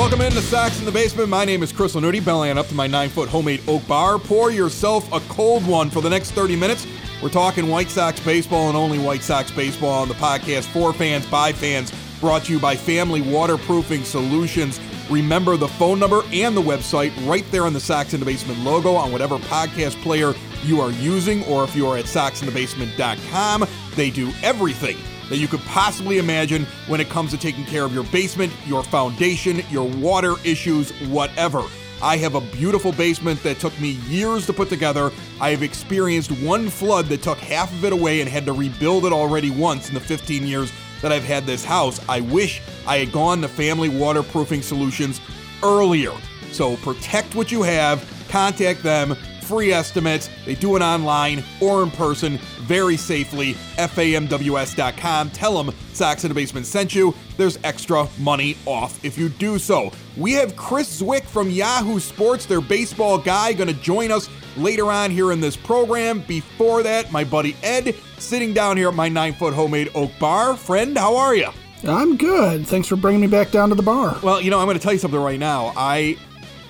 Welcome into Sox in the Basement. My name is Chris Lanuti, bellying up to my nine foot homemade oak bar. Pour yourself a cold one for the next 30 minutes. We're talking White Sox baseball and only White Sox baseball on the podcast for fans, by fans, brought to you by Family Waterproofing Solutions. Remember the phone number and the website right there on the Sox in the Basement logo on whatever podcast player you are using, or if you are at soxinthebasement.com, they do everything that you could possibly imagine when it comes to taking care of your basement, your foundation, your water issues, whatever. I have a beautiful basement that took me years to put together. I have experienced one flood that took half of it away and had to rebuild it already once in the 15 years that I've had this house. I wish I had gone to Family Waterproofing Solutions earlier. So protect what you have, contact them, free estimates. They do it online or in person very safely. FAMWS.com. Tell them Sox in the Basement sent you. There's extra money off if you do so. We have Chris Cwik from Yahoo Sports, their baseball guy, going to join us later on here in this program. Before that, my buddy Ed sitting down here at my nine foot homemade oak bar. Friend, how are you? I'm good. Thanks for bringing me back down to the bar. Well, you know, I'm going to tell you something right now. I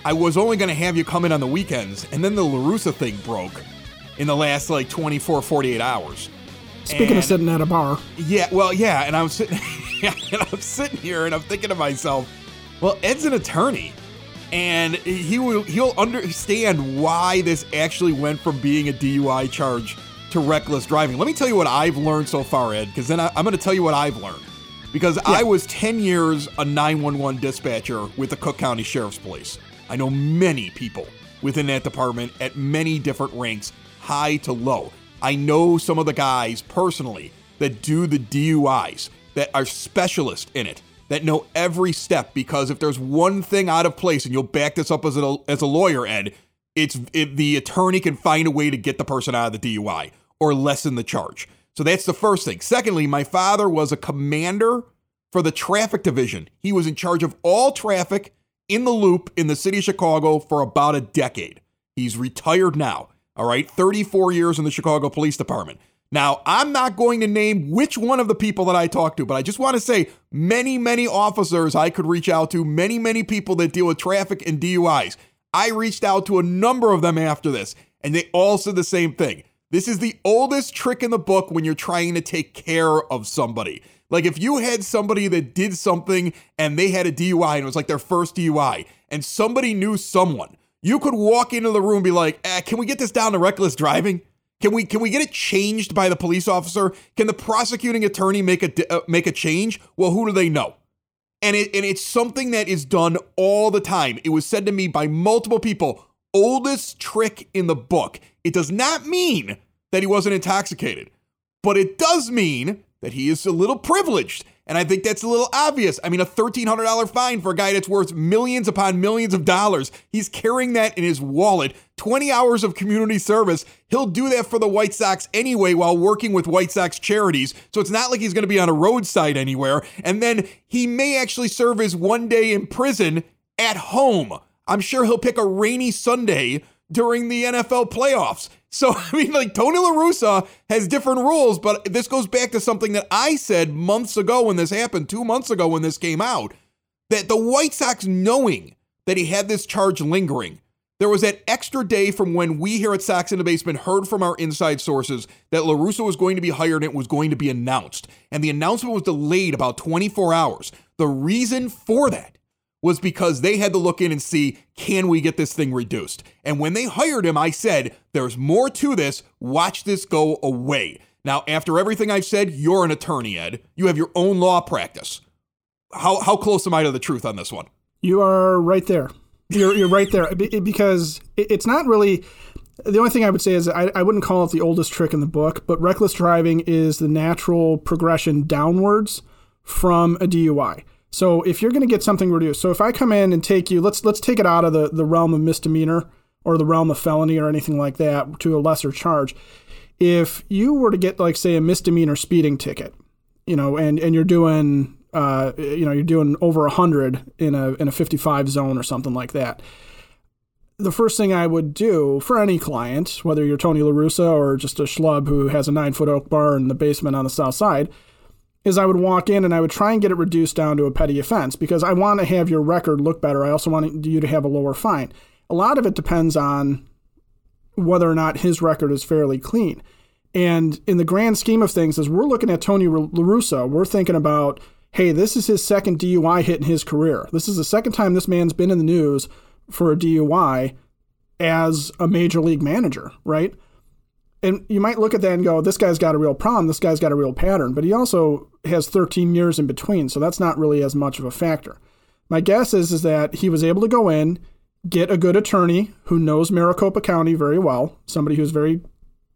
I was only going to have you come in on the weekends, and then the La Russa thing broke in the last like 24, 48 hours. Speaking And- of sitting at a bar, Yeah, well, yeah, and I'm sitting, and I'm sitting here, and I'm thinking to myself, well, Ed's an attorney, and he will he'll understand why this actually went from being a DUI charge to reckless driving. Let me tell you what I've learned so far, Ed, because then I, I'm going to tell you what I've learned. Because I was 10 years a 911 dispatcher with the Cook County Sheriff's Police. I know many people within that department at many different ranks, high to low. I know some of the guys personally that do the DUIs, that are specialists in it, that know every step. Because if there's one thing out of place, and you'll back this up as a, as a lawyer, Ed, it's it, the attorney can find a way to get the person out of the DUI or lessen the charge. So that's the first thing. Secondly, my father was a commander for the traffic division. He was in charge of all traffic in the loop in the city of Chicago for about a decade. He's retired now. All right, 34 years in the Chicago Police Department. Now, I'm not going to name which one of the people that I talked to, but I just want to say many, many officers I could reach out to, many, many people that deal with traffic and DUIs. I reached out to a number of them after this, and they all said the same thing. This is the oldest trick in the book when you're trying to take care of somebody. Like if you had somebody that did something and they had a DUI and it was like their first DUI, and somebody knew someone, you could walk into the room and be like, eh, "Can we get this down to reckless driving? Can we can we get it changed by the police officer? Can the prosecuting attorney make a uh, make a change? Well, who do they know? and it and it's something that is done all the time. It was said to me by multiple people. Oldest trick in the book. It does not mean that he wasn't intoxicated, but it does mean that he is a little privileged. And I think that's a little obvious. I mean, a $1,300 fine for a guy that's worth millions upon millions of dollars. He's carrying that in his wallet. 20 hours of community service. He'll do that for the White Sox anyway while working with White Sox charities. So it's not like he's going to be on a roadside anywhere. And then he may actually serve his one day in prison at home. I'm sure he'll pick a rainy Sunday during the NFL playoffs. So, I mean, like Tony La Russa has different rules, but this goes back to something that I said months ago when this happened, two months ago when this came out, that the White Sox, knowing that he had this charge lingering, there was that extra day from when we here at Sox in the Basement heard from our inside sources that La Russa was going to be hired and it was going to be announced. And the announcement was delayed about 24 hours. The reason for that was because they had to look in and see can we get this thing reduced. And when they hired him, I said, there's more to this. Watch this go away. Now, after everything I've said, you're an attorney, Ed. You have your own law practice. How, how close am I to the truth on this one? you are right there. You're, you're right there because it's not really. The only thing I would say is I, I wouldn't call it the oldest trick in the book, but reckless driving is the natural progression downwards from a DUI. So if you're going to get something reduced, so if I come in and take you, let's let's take it out of the, the realm of misdemeanor. or the realm of felony or anything like that to a lesser charge. If you were to get like say a misdemeanor speeding ticket, you know, and and you're doing uh, you know you're doing over hundred in a in a 55 zone or something like that. The first thing I would do for any client, whether you're Tony La Russa or just a schlub who has a nine foot oak bar in the basement on the south side, is I would walk in and I would try and get it reduced down to a petty offense because I want to have your record look better. I also want you to have a lower fine. A lot of it depends on whether or not his record is fairly clean. And in the grand scheme of things, as we're looking at Tony La Russa, we're thinking about, hey, this is his second DUI hit in his career. This is the second time this man's been in the news for a DUI as a major league manager, right? And you might look at that and go, this guy's got a real problem. This guy's got a real pattern. But he also has 13 years in between. So that's not really as much of a factor. My guess is, is that he was able to go in, get a good attorney who knows Maricopa County very well, somebody who's very,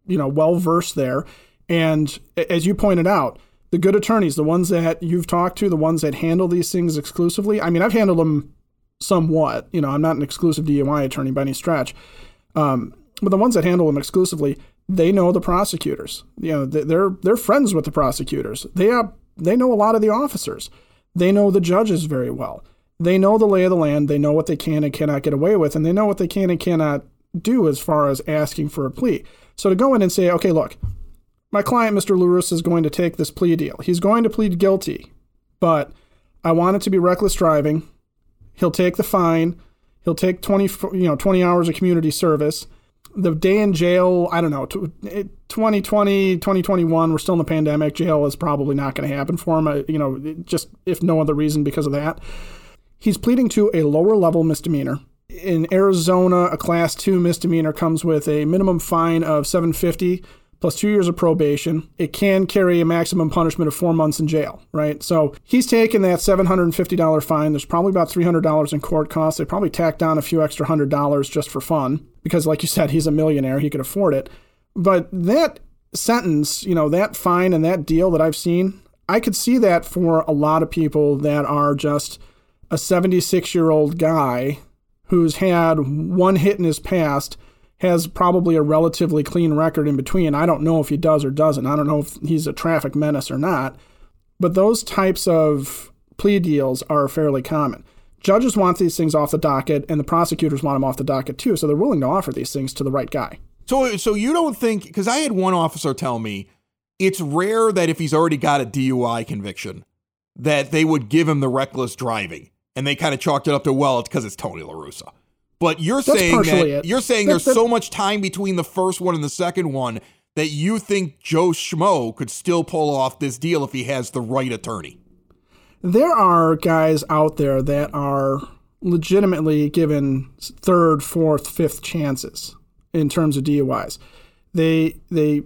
you know, well versed there. And as you pointed out, the good attorneys, the ones that you've talked to, the ones that handle these things exclusively. I mean, I've handled them somewhat. You know, I'm not an exclusive DUI attorney by any stretch. Um, but the ones that handle them exclusively, they know the prosecutors. You know, they're they're friends with the prosecutors. They are they know a lot of the officers. They know the judges very well. They know the lay of the land. They know what they can and cannot get away with, and they know what they can and cannot do as far as asking for a plea. So to go in and say, okay, look, my client, Mr. La Russa, is going to take this plea deal. He's going to plead guilty, but I want it to be reckless driving. He'll take the fine. He'll take 20, you know, 20 hours of community service the day in jail, I don't know, 2020, 2021, we're still in the pandemic. Jail is probably not going to happen for him, uh, you know, just if no other reason because of that. He's pleading to a lower level misdemeanor. In Arizona, a class 2 misdemeanor comes with a minimum fine of 750 plus 2 years of probation. It can carry a maximum punishment of 4 months in jail, right? So, he's taken that $750 fine. There's probably about $300 in court costs. They probably tacked on a few extra $100 just for fun because, like you said, he's a millionaire, he could afford it. But that sentence, you know, that fine and that deal that I've seen, I could see that for a lot of people that are just a 76 year old guy who's had one hit in his past has probably a relatively clean record in between. I don't know if he does or doesn't. I don't know if he's a traffic menace or not. But those types of plea deals are fairly common judges want these things off the docket and the prosecutors want them off the docket too so they're willing to offer these things to the right guy. So so you don't think because i had one officer tell me it's rare that if he's already got a dui conviction that they would give him the reckless driving and they kind of chalked it up to well it's because it's tony larussa but you're That's saying that it. you're saying there's so much time between the first one and the second one that you think joe schmo could still pull off this deal if he has the right attorney there are guys out there that are legitimately given third, fourth, fifth chances in terms of DUIs. They they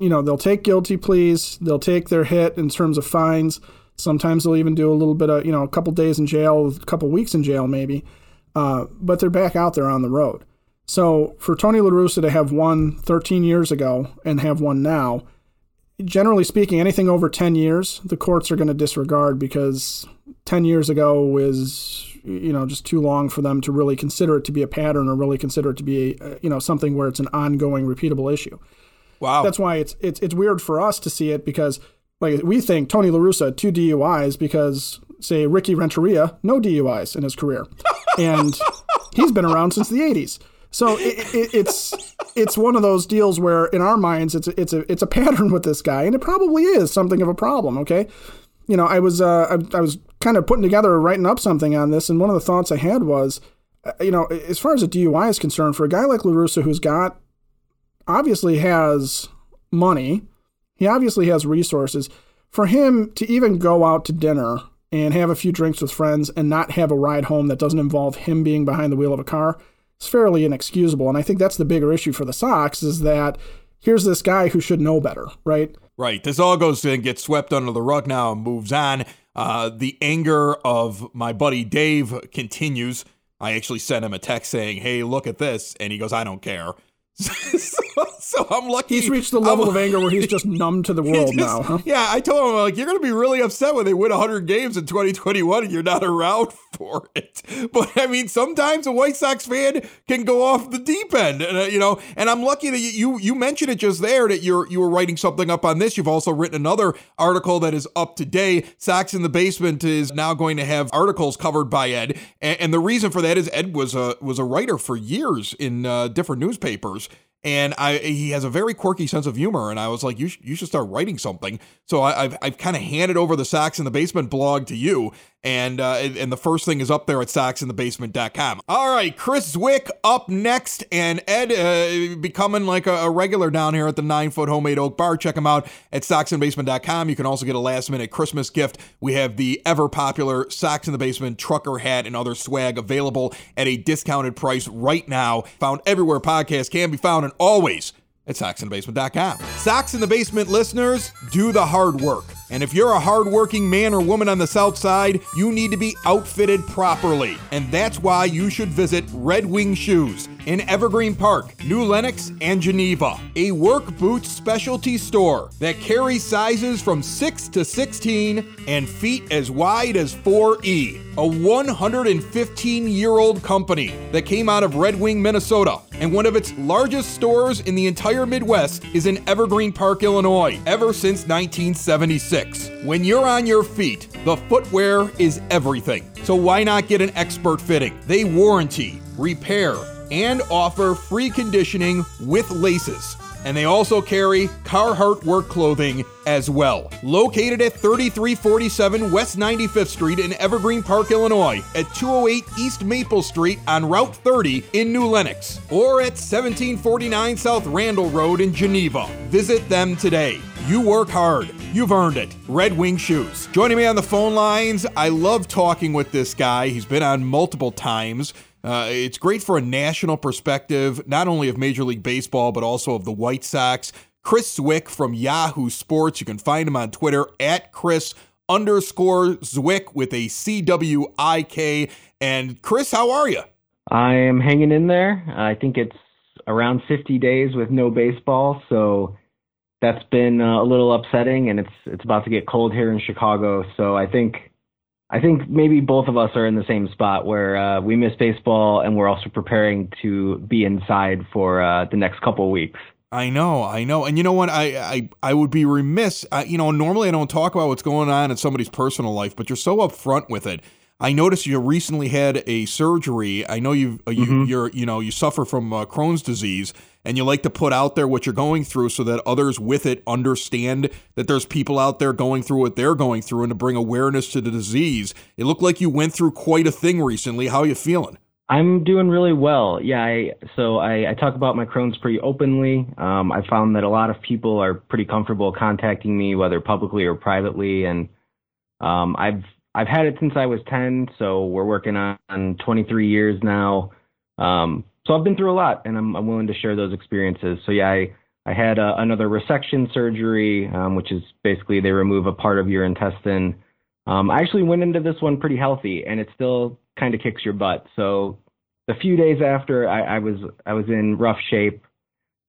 you know, they'll take guilty pleas, they'll take their hit in terms of fines. Sometimes they'll even do a little bit of, you know, a couple days in jail, a couple weeks in jail maybe. Uh, but they're back out there on the road. So for Tony La Russa to have won 13 years ago and have one now, generally speaking, anything over 10 years, the courts are going to disregard because 10 years ago is you know just too long for them to really consider it to be a pattern or really consider it to be a, you know something where it's an ongoing repeatable issue. Wow. That's why it's it's it's weird for us to see it because like we think Tony La Russa two DUIs because say Ricky Renteria no DUIs in his career. and he's been around since the 80s. So it, it, it's it's one of those deals where in our minds it's a, it's a it's a pattern with this guy, and it probably is something of a problem. Okay, you know, I was uh, I, I was kind of putting together writing up something on this, and one of the thoughts I had was, uh, you know, as far as a DUI is concerned, for a guy like La Russa who's got obviously has money, he obviously has resources. For him to even go out to dinner and have a few drinks with friends and not have a ride home that doesn't involve him being behind the wheel of a car it's fairly inexcusable. And I think that's the bigger issue for the Sox is that here's this guy who should know better, right? Right. This all goes and gets swept under the rug now and moves on. Uh, the anger of my buddy Dave continues. I actually sent him a text saying, "Hey, look at this," and he goes, "I don't care." so I'm lucky. He's reached the level I'm, of anger where he's just numb to the world just, now. Huh? Yeah, I told him like you're going to be really upset when they win 100 games in 2021 and you're not around for it. But I mean, sometimes a White Sox fan can go off the deep end, and, uh, you know. And I'm lucky that you you mentioned it just there that you're you were writing something up on this. You've also written another article that is up to date. Sox in the Basement is now going to have articles covered by Ed, and, and the reason for that is Ed was a was a writer for years in uh, different newspapers and I he has a very quirky sense of humor, and I was like, you sh- you should start writing something. So I, have I've kind of handed over the Sox in the Basement blog to you, and uh, and the first thing is up there at soxinthebasement.com. All right, Chris Cwik up next, and Ed uh, becoming like a, a, regular down here at the Nine Foot Homemade Oak Bar. Check him out at soxinthebasement.com. You can also get a last minute Christmas gift. We have the ever popular Sox in the Basement trucker hat and other swag available at a discounted price right now. Found everywhere podcasts can be found, and always at soxinthebasement.com. Sox in the Basement listeners, do the hard work. And if you're a hardworking man or woman on the South Side, you need to be outfitted properly. And that's why you should visit Red Wing Shoes in Evergreen Park, New Lenox, and Geneva. A work boots specialty store that carries sizes from 6 to 16 and feet as wide as 4E. A 115 year old company that came out of Red Wing, Minnesota. And one of its largest stores in the entire Midwest is in Evergreen Park, Illinois, ever since 1976. When you're on your feet, the footwear is everything. So why not get an expert fitting? They warranty, repair, and offer free conditioning with laces. And they also carry Carhartt work clothing as well. Located at 3347 West 95th Street in Evergreen Park, Illinois, at 208 East Maple Street on Route 30 in New Lenox, or at 1749 South Randall Road in Geneva. Visit them today. You work hard. You've earned it. Red Wing Shoes. Joining me on the phone lines, I love talking with this guy. He's been on multiple times. Uh, it's great for a national perspective, not only of Major League Baseball, but also of the White Sox. Chris Cwik from Yahoo Sports. You can find him on Twitter at Chris underscore Cwik with a C W I K. And Chris, how are you? I am hanging in there. I think it's around 50 days with no baseball, so that's been uh, a little upsetting, and it's it's about to get cold here in Chicago. So I think I think maybe both of us are in the same spot where uh, we miss baseball and we're also preparing to be inside for uh, the next couple weeks. I know, I know, and you know what? I I, I would be remiss. I, you know, normally I don't talk about what's going on in somebody's personal life, but you're so upfront with it. I noticed you recently had a surgery. I know you've uh, you, mm-hmm. you're you know you suffer from uh, Crohn's disease, and you like to put out there what you're going through so that others with it understand that there's people out there going through what they're going through and to bring awareness to the disease. It looked like you went through quite a thing recently. How are you feeling? I'm doing really well. Yeah, I, so I, I talk about my Crohn's pretty openly. Um, I found that a lot of people are pretty comfortable contacting me, whether publicly or privately, and um, I've I've had it since I was 10, so we're working on, on 23 years now. Um, so I've been through a lot, and I'm, I'm willing to share those experiences. So yeah, I I had uh, another resection surgery, um, which is basically they remove a part of your intestine. Um, I actually went into this one pretty healthy, and it still kind of kicks your butt. So the few days after, I, I was I was in rough shape,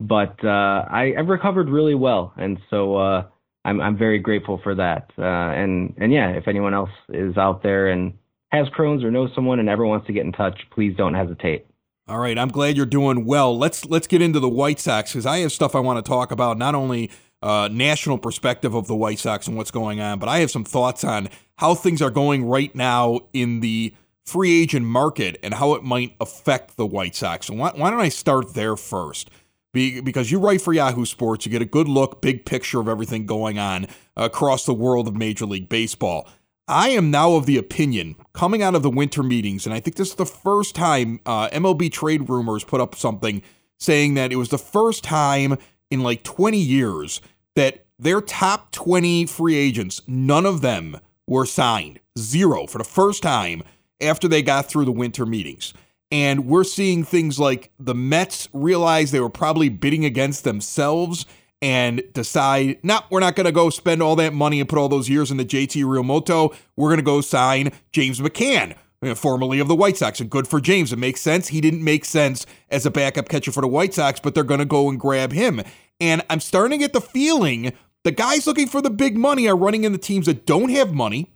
but uh, I, I've recovered really well, and so uh, I'm I'm very grateful for that. Uh, and and yeah, if anyone else is out there and has Crohn's or knows someone and ever wants to get in touch, please don't hesitate. All right, I'm glad you're doing well. Let's let's get into the White Sox because I have stuff I want to talk about, not only uh, national perspective of the White Sox and what's going on, but I have some thoughts on how things are going right now in the free agent market and how it might affect the White Sox. So why, why don't I start there first? Be, because you write for Yahoo Sports, you get a good look, big picture of everything going on across the world of Major League Baseball. I am now of the opinion, coming out of the winter meetings, and I think this is the first time uh, MLB Trade Rumors put up something saying that it was the first time in like 20 years that their top 20 free agents, none of them were signed. Zero for the first time after they got through the winter meetings. And we're seeing things like the Mets realize they were probably bidding against themselves and decide, no, we're not going to go spend all that money and put all those years in the JT Realmuto. We're going to go sign James McCann, formerly of the White Sox, and good for James. It makes sense. He didn't make sense as a backup catcher for the White Sox, but they're going to go and grab him. And I'm starting to get the feeling the guys looking for the big money are running into teams that don't have money,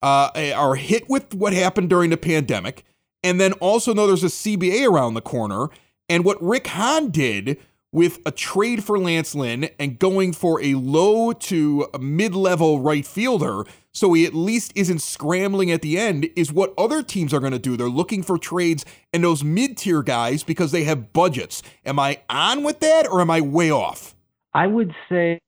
uh, are hit with what happened during the pandemic, and then also know there's a CBA around the corner. And what Rick Hahn did with a trade for Lance Lynn and going for a low to mid level right fielder, so he at least isn't scrambling at the end, is what other teams are going to do. They're looking for trades and those mid tier guys because they have budgets. Am I on with that or am I way off? I would say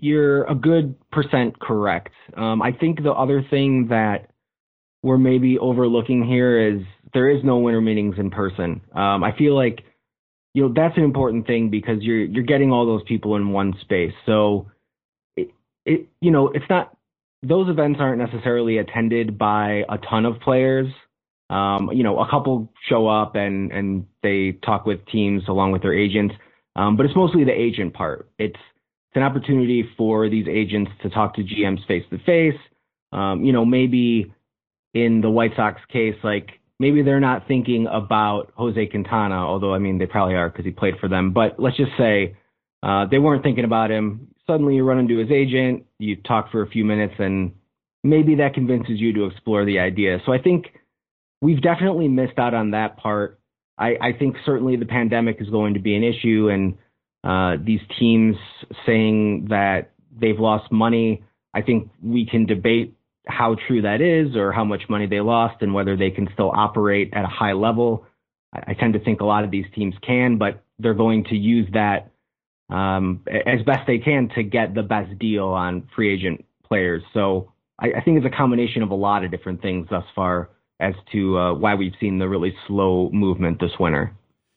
you're a good percent correct. Um, I think the other thing that we're maybe overlooking here is there is no winter meetings in person. Um, I feel like you know that's an important thing because you're you're getting all those people in one space. So it, it you know it's not those events aren't necessarily attended by a ton of players. Um, you know, a couple show up and and they talk with teams along with their agents, um, but it's mostly the agent part. It's it's an opportunity for these agents to talk to GMs face to face. You know, maybe in the White Sox case, like maybe they're not thinking about Jose Quintana, although I mean they probably are because he played for them. But let's just say uh, they weren't thinking about him. Suddenly you run into his agent, you talk for a few minutes, and maybe that convinces you to explore the idea. So I think we've definitely missed out on that part. I, I think certainly the pandemic is going to be an issue, and uh, these teams saying that they've lost money. I think we can debate how true that is or how much money they lost and whether they can still operate at a high level. I, tend to think a lot of these teams can, but they're going to use that um, as best they can to get the best deal on free agent players. So I, I think it's a combination of a lot of different things thus far as to uh, why we've seen the really slow movement this winter.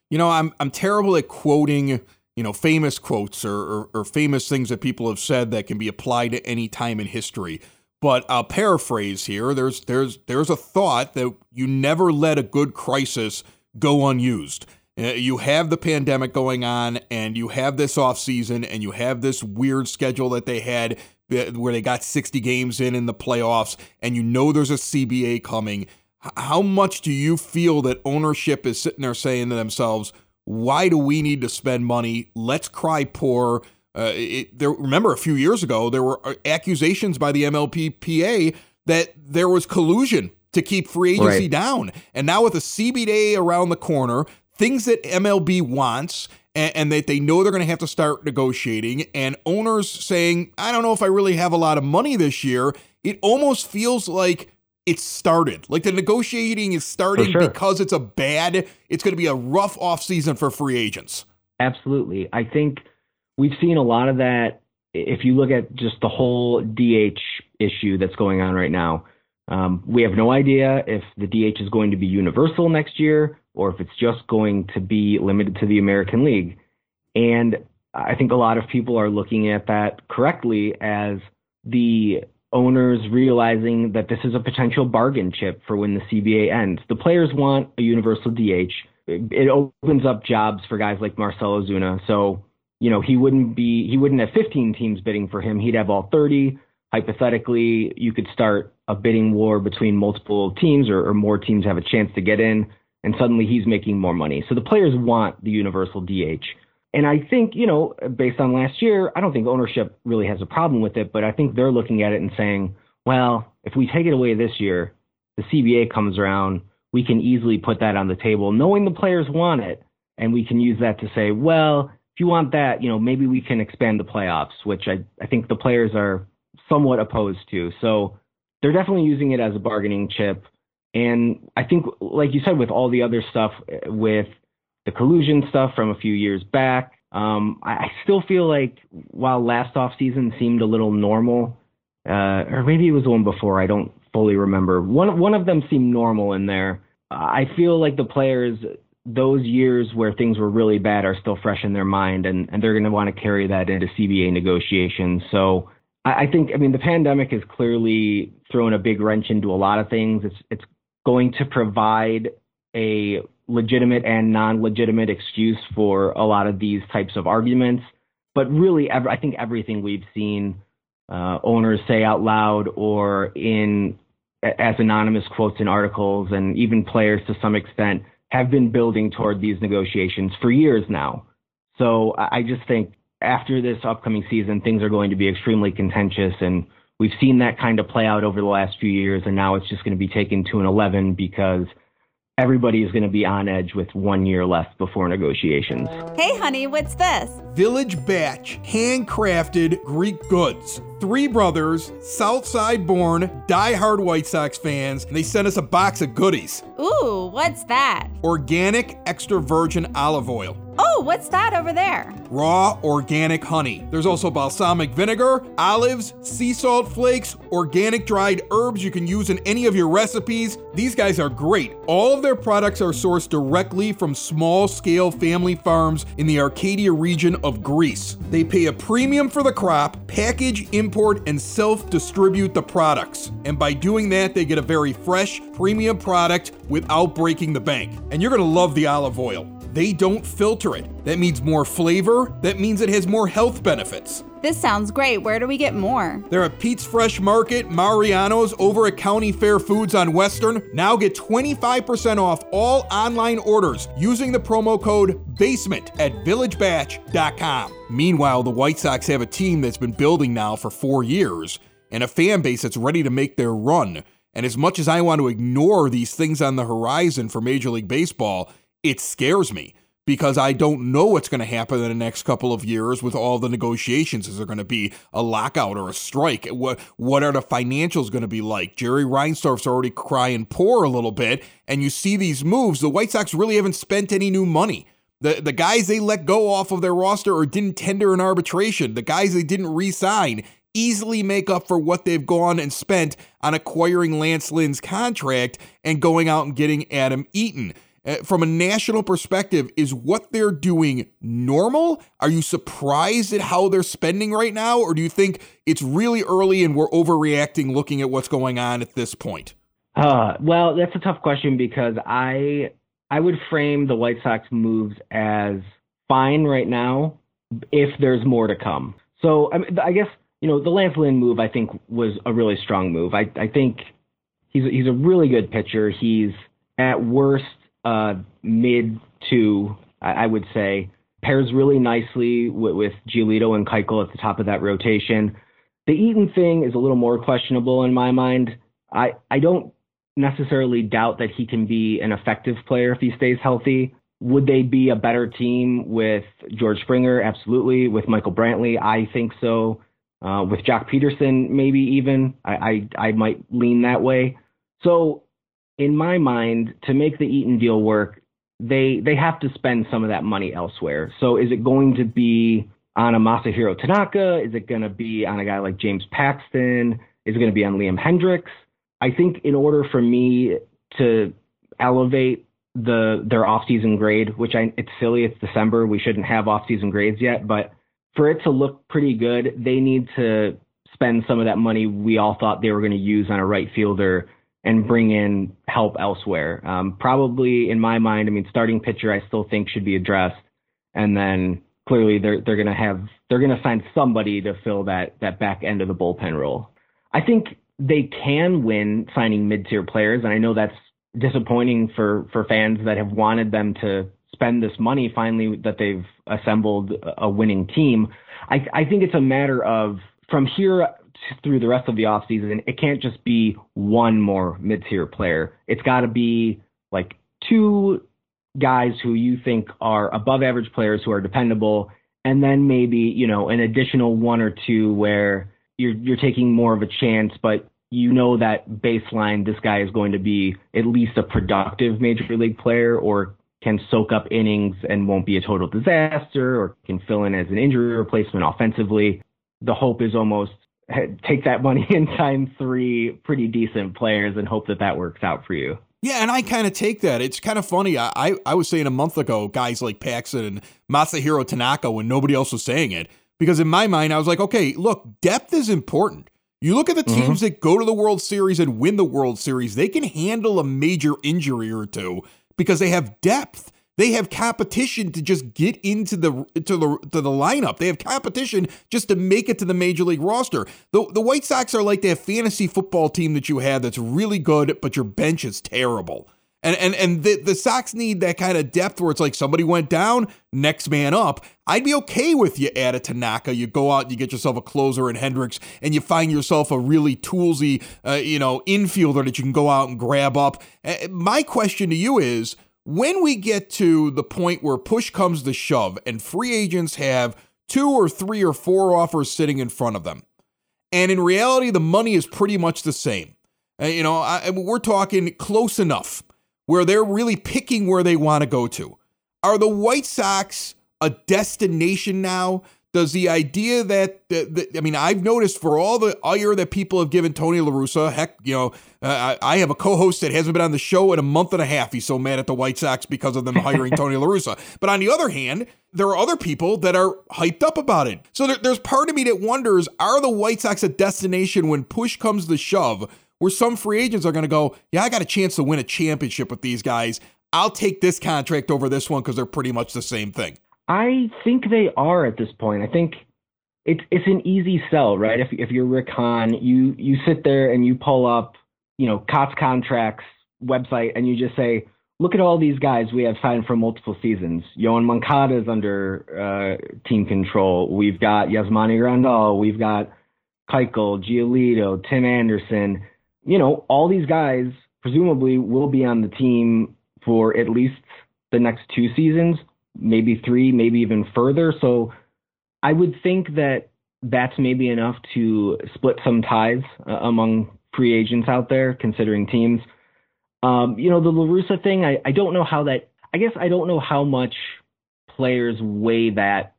You know, I'm I'm terrible at quoting you know famous quotes or, or, or famous things that people have said that can be applied to any time in history. But I'll paraphrase here. There's there's there's a thought that you never let a good crisis go unused. Uh, you have the pandemic going on, and you have this off season, and you have this weird schedule that they had uh, where they got 60 games in in the playoffs, and you know there's a CBA coming. How much do you feel that ownership is sitting there saying to themselves, "Why do we need to spend money? Let's cry poor." Uh, it, there, remember a few years ago, there were uh, accusations by the MLBPA that there was collusion to keep free agency right. down. And now with a CBA around the corner, things that MLB wants and, and that they know they're going to have to start negotiating, and owners saying, I don't know if I really have a lot of money this year, it almost feels like it's started. Like the negotiating is starting sure. because it's a bad, it's going to be a rough offseason for free agents. Absolutely. I think – we've seen a lot of that. If you look at just the whole DH issue that's going on right now, um, we have no idea if the DH is going to be universal next year or if it's just going to be limited to the American League. And I think a lot of people are looking at that correctly as the owners realizing that this is a potential bargain chip for when the CBA ends. The players want a universal DH. It opens up jobs for guys like Marcell Ozuna. So you know, he wouldn't be he wouldn't have 15 teams bidding for him. He'd have all 30. Hypothetically, you could start a bidding war between multiple teams or, or more teams have a chance to get in, and suddenly he's making more money. So the players want the universal DH. And I think, you know, based on last year, I don't think ownership really has a problem with it, but I think they're looking at it and saying, well, if we take it away this year, the CBA comes around, we can easily put that on the table, knowing the players want it. And we can use that to say, well, if you want that, you know, maybe we can expand the playoffs, which I, I think the players are somewhat opposed to. So they're definitely using it as a bargaining chip. And I think, like you said, with all the other stuff, with the collusion stuff from a few years back, um, I, I still feel like while last off season seemed a little normal, uh, or maybe it was the one before, I don't fully remember. One one of them seemed normal in there. I feel like the players those years where things were really bad are still fresh in their mind, and, and they're going to want to carry that into CBA negotiations. So I, I think, I mean, the pandemic has clearly thrown a big wrench into a lot of things. It's it's going to provide a legitimate and non-legitimate excuse for a lot of these types of arguments. But really, I think everything we've seen uh, owners say out loud or in as anonymous quotes in articles and even players to some extent have been building toward these negotiations for years now. So I just think after this upcoming season, things are going to be extremely contentious. And we've seen that kind of play out over the last few years. And now it's just going to be taken to an 11 because everybody is going to be on edge with one year left before negotiations. Hey, honey, what's this? Village Batch, handcrafted Greek goods. Three brothers, Southside born, die-hard White Sox fans, and they sent us a box of goodies. Ooh, what's that? Organic extra virgin olive oil. Oh, what's that over there? Raw organic honey. There's also balsamic vinegar, olives, sea salt flakes, organic dried herbs you can use in any of your recipes. These guys are great. All of their products are sourced directly from small scale family farms in the Arcadia region of Greece. They pay a premium for the crop, package, import, and self distribute the products. And by doing that, they get a very fresh, premium product without breaking the bank. And you're gonna love the olive oil. They don't filter it. That means more flavor. That means it has more health benefits. This sounds great. Where do we get more? They're at Pete's Fresh Market, Mariano's, over at County Fair Foods on Western. Now get 25% off all online orders using the promo code BASEMENT at villagebatch.com. Meanwhile, the White Sox have a team that's been building now for four years and a fan base that's ready to make their run. And as much as I want to ignore these things on the horizon for Major League Baseball, it scares me because I don't know what's going to happen in the next couple of years with all the negotiations. Is there going to be a lockout or a strike? What what are the financials going to be like? Jerry Reinsdorf's already crying poor a little bit, and you see these moves. The White Sox really haven't spent any new money. The the guys they let go off of their roster or didn't tender an arbitration, the guys they didn't re-sign easily make up for what they've gone and spent on acquiring Lance Lynn's contract and going out and getting Adam Eaton. Uh, from a national perspective, is what they're doing normal? Are you surprised at how they're spending right now? Or do you think it's really early and we're overreacting looking at what's going on at this point? Uh, well, that's a tough question because I I would frame the White Sox moves as fine right now if there's more to come. So I, I guess you know the Lance Lynn move I think was a really strong move. I I think he's he's a really good pitcher. He's at worst uh, mid to, I, would say, pairs really nicely with, with Giolito and Keuchel at the top of that rotation. The Eaton thing is a little more questionable in my mind. I, I don't necessarily doubt that he can be an effective player if he stays healthy. Would they be a better team with George Springer? Absolutely. With Michael Brantley, I think so. Uh, with Joc Pederson, maybe even I, I I might lean that way. So in my mind, to make the Eaton deal work, they they have to spend some of that money elsewhere. So is it going to be on a Masahiro Tanaka? Is it going to be on a guy like James Paxton? Is it going to be on Liam Hendriks? I think in order for me to elevate the their offseason grade, which I it's silly, it's December, we shouldn't have offseason grades yet, but for it to look pretty good, they need to spend some of that money we all thought they were going to use on a right fielder and bring in help elsewhere. Um, probably in my mind, I mean, starting pitcher, I still think should be addressed, and then clearly they're they're going to have they're going to find somebody to fill that that back end of the bullpen role. I think they can win signing mid tier players, and I know that's disappointing for for fans that have wanted them to spend this money finally that they've assembled a winning team. I, I think it's a matter of from here through the rest of the offseason, it can't just be one more mid tier player. It's got to be like two guys who you think are above average players who are dependable, and then maybe, you know, an additional one or two where you're you're taking more of a chance, but you know that baseline this guy is going to be at least a productive major league player or can soak up innings and won't be a total disaster or can fill in as an injury replacement offensively. The hope is almost take that money and sign three pretty decent players and hope that that works out for you. Yeah, and I kind of take that. It's kind of funny. I, I, I was saying a month ago, guys like Paxton and Masahiro Tanaka when nobody else was saying it, because in my mind, I was like, okay, look, depth is important. You look at the teams mm-hmm. that go to the World Series and win the World Series, they can handle a major injury or two because they have depth. They have competition to just get into the to the to the lineup. They have competition just to make it to the major league roster. The the White Sox are like that fantasy football team that you have that's really good, but your bench is terrible. And and and the, the Sox need that kind of depth where it's like somebody went down, next man up. I'd be okay with you add a Tanaka. You go out, and you get yourself a closer in Hendriks, and you find yourself a really toolsy, uh, you know, infielder that you can go out and grab up. My question to you is when we get to the point where push comes to shove and free agents have two or three or four offers sitting in front of them, and in reality, the money is pretty much the same. Uh, you know, I, we're talking close enough where they're really picking where they want to go to. Are the White Sox a destination now? Does the idea that, that, that I mean, I've noticed for all the ire that people have given Tony La Russa, heck, you know, uh, I, I have a co-host that hasn't been on the show in a month and a half. He's so mad at the White Sox because of them hiring Tony La Russa. But on the other hand, there are other people that are hyped up about it. So there, there's part of me that wonders: Are the White Sox a destination when push comes to shove? where some free agents are going to go, yeah, I got a chance to win a championship with these guys. I'll take this contract over this one because they're pretty much the same thing. I think they are at this point. I think it's it's an easy sell, right? If if you're Rick Hahn, you you sit there and you pull up, you know, Cots contracts website and you just say, look at all these guys we have signed for multiple seasons. Yoan Moncada is under uh, team control. We've got Yasmani Grandal. We've got Keuchel, Giolito, Tim Anderson you know, all these guys presumably will be on the team for at least the next two seasons, maybe three, maybe even further. So I would think that that's maybe enough to split some ties uh, among free agents out there, considering teams. Um, you know, the La Russa thing, I, I don't know how that, I guess I don't know how much players weigh that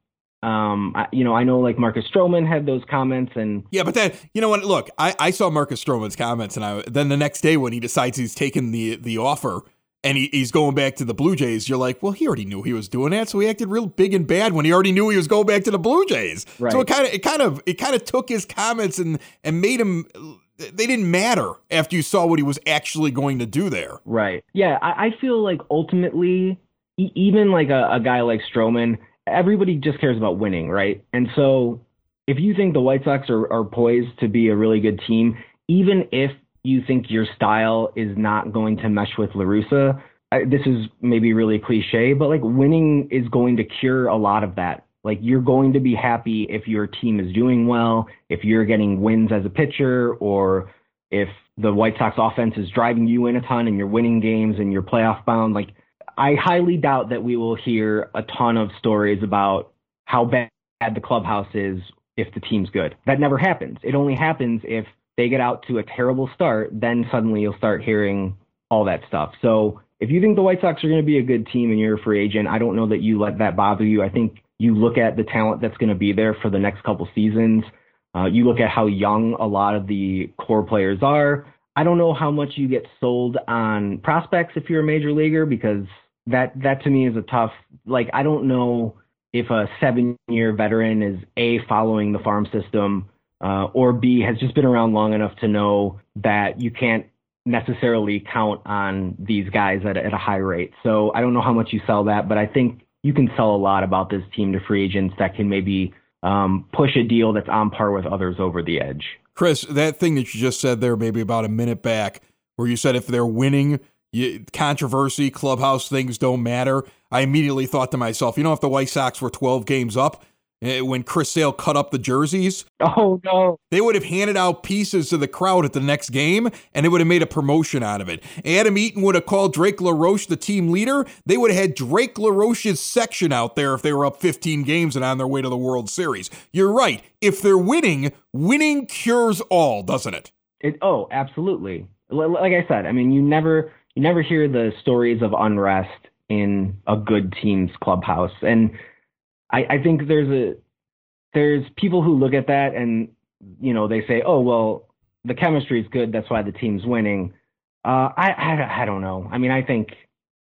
um, I, you know, I know like Marcus Stroman had those comments, and yeah, but then you know what? Look, I, I saw Marcus Stroman's comments, and I then the next day when he decides he's taking the the offer and he, he's going back to the Blue Jays, you're like, well, he already knew he was doing that, so he acted real big and bad when he already knew he was going back to the Blue Jays. Right. So it kind of it kind of it kind of took his comments and and made him they didn't matter after you saw what he was actually going to do there. Right. Yeah, I, I feel like ultimately, even like a, a guy like Stroman everybody just cares about winning, right? And so if you think the White Sox are, are poised to be a really good team, even if you think your style is not going to mesh with La Russa. This is maybe really cliche, but like winning is going to cure a lot of that. Like you're going to be happy if your team is doing well, if you're getting wins as a pitcher, or if the White Sox offense is driving you in a ton and you're winning games and you're playoff bound. Like I highly doubt that we will hear a ton of stories about how bad the clubhouse is if the team's good. That never happens. It only happens if they get out to a terrible start, then suddenly you'll start hearing all that stuff. So if you think the White Sox are going to be a good team and you're a free agent, I don't know that you let that bother you. I think you look at the talent that's going to be there for the next couple seasons. Uh, you look at how young a lot of the core players are. I don't know how much you get sold on prospects if you're a major leaguer because that that to me is a tough like I don't know if a seven year veteran is a following the farm system uh, or b has just been around long enough to know that you can't necessarily count on these guys at, at a high rate. So I don't know how much you sell that, but I think you can sell a lot about this team to free agents that can maybe um, push a deal that's on par with others over the edge. Chris, that thing that you just said there, maybe about a minute back, where you said if they're winning, you, controversy, clubhouse things don't matter. I immediately thought to myself, you know, if the White Sox were 12 games up, Eh, when Chris Sale cut up the jerseys. Oh no. They would have handed out pieces to the crowd at the next game and they would have made a promotion out of it. Adam Eaton would have called Drake LaRoche the team leader. They would have had Drake LaRoche's section out there if they were up 15 games and on their way to the World Series. You're right. If they're winning, winning cures all, doesn't it? It oh, absolutely. Like I said, I mean, you never you never hear the stories of unrest in a good team's clubhouse. And I, I think there's a there's people who look at that and you know they say, oh well, the chemistry is good, that's why the team's winning. Uh, I, I I don't know. I mean, I think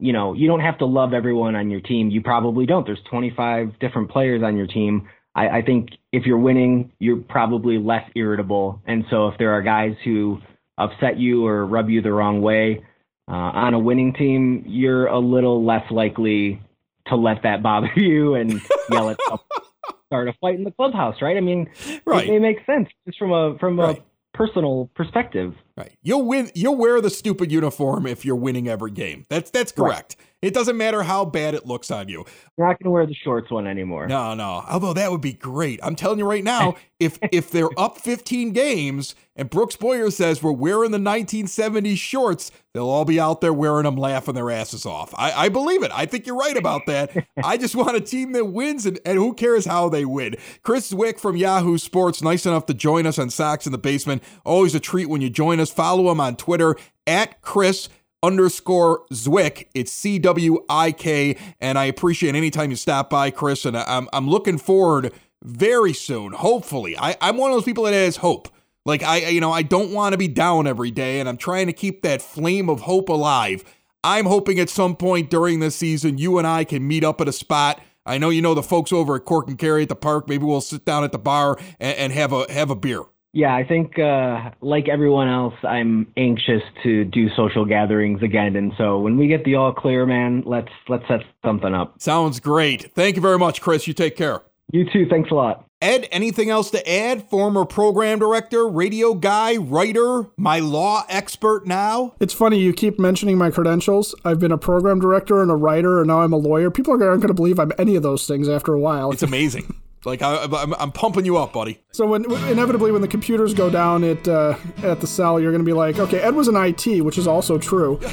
you know you don't have to love everyone on your team. You probably don't. There's 25 different players on your team. I, I think if you're winning, you're probably less irritable. And so if there are guys who upset you or rub you the wrong way, uh, on a winning team, you're a little less likely to let that bother you and yell at start a fight in the clubhouse, right? I mean, Right. it, it makes sense just from a from Right. a personal perspective. Right. You'll win. You'll wear the stupid uniform if you're winning every game. That's that's Right. It doesn't matter how bad it looks on you. You're not going to wear the shorts one anymore. No, no. Although that would be great. I'm telling you right now, if if they're up 15 games and Brooks Boyer says we're wearing the 1970s shorts, they'll all be out there wearing them, laughing their asses off. I, I believe it. I think you're right about that. I just want a team that wins, and, and who cares how they win. Chris Cwik from Yahoo Sports, nice enough to join us on Sox in the Basement. Always a treat when you join us. Follow him on Twitter at Chris underscore Cwik. It's C W I K. And I appreciate any time you stop by, Chris. And I'm, I'm looking forward very soon, hopefully. I, I'm one of those people that has hope. Like, I, you know, I don't want to be down every day, and I'm trying to keep that flame of hope alive. I'm hoping at some point during this season, you and I can meet up at a spot. I know you know the folks over at Cork and Kerry at the park. Maybe we'll sit down at the bar and, and have a have a beer. Yeah, I think uh, like everyone else, I'm anxious to do social gatherings again, and so when we get the all clear, man, let's let's set something up. Sounds great. Thank you very much, Chris. You take care. You too. Thanks a lot. Ed, anything else to add? Former program director, radio guy, writer, my law expert now. It's funny you keep mentioning my credentials. I've been a program director and a writer, and now I'm a lawyer. People aren't going to believe I'm any of those things after a while. It's amazing. like I, I'm, I'm pumping you up, buddy. So when inevitably when the computers go down at uh, at the cell, you're going to be like, okay, Ed was an IT, which is also true.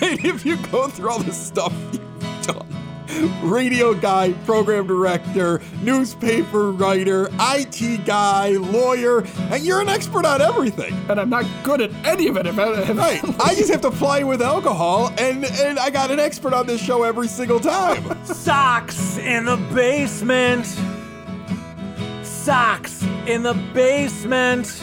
If you go through all this stuff you've done, radio guy, program director, newspaper writer, IT guy, lawyer, and you're an expert on everything. and I'm not good at any of it. If I, if Right. I just have to fly with alcohol, and and I got an expert on this show every single time. Sox in the basement. Sox in the basement.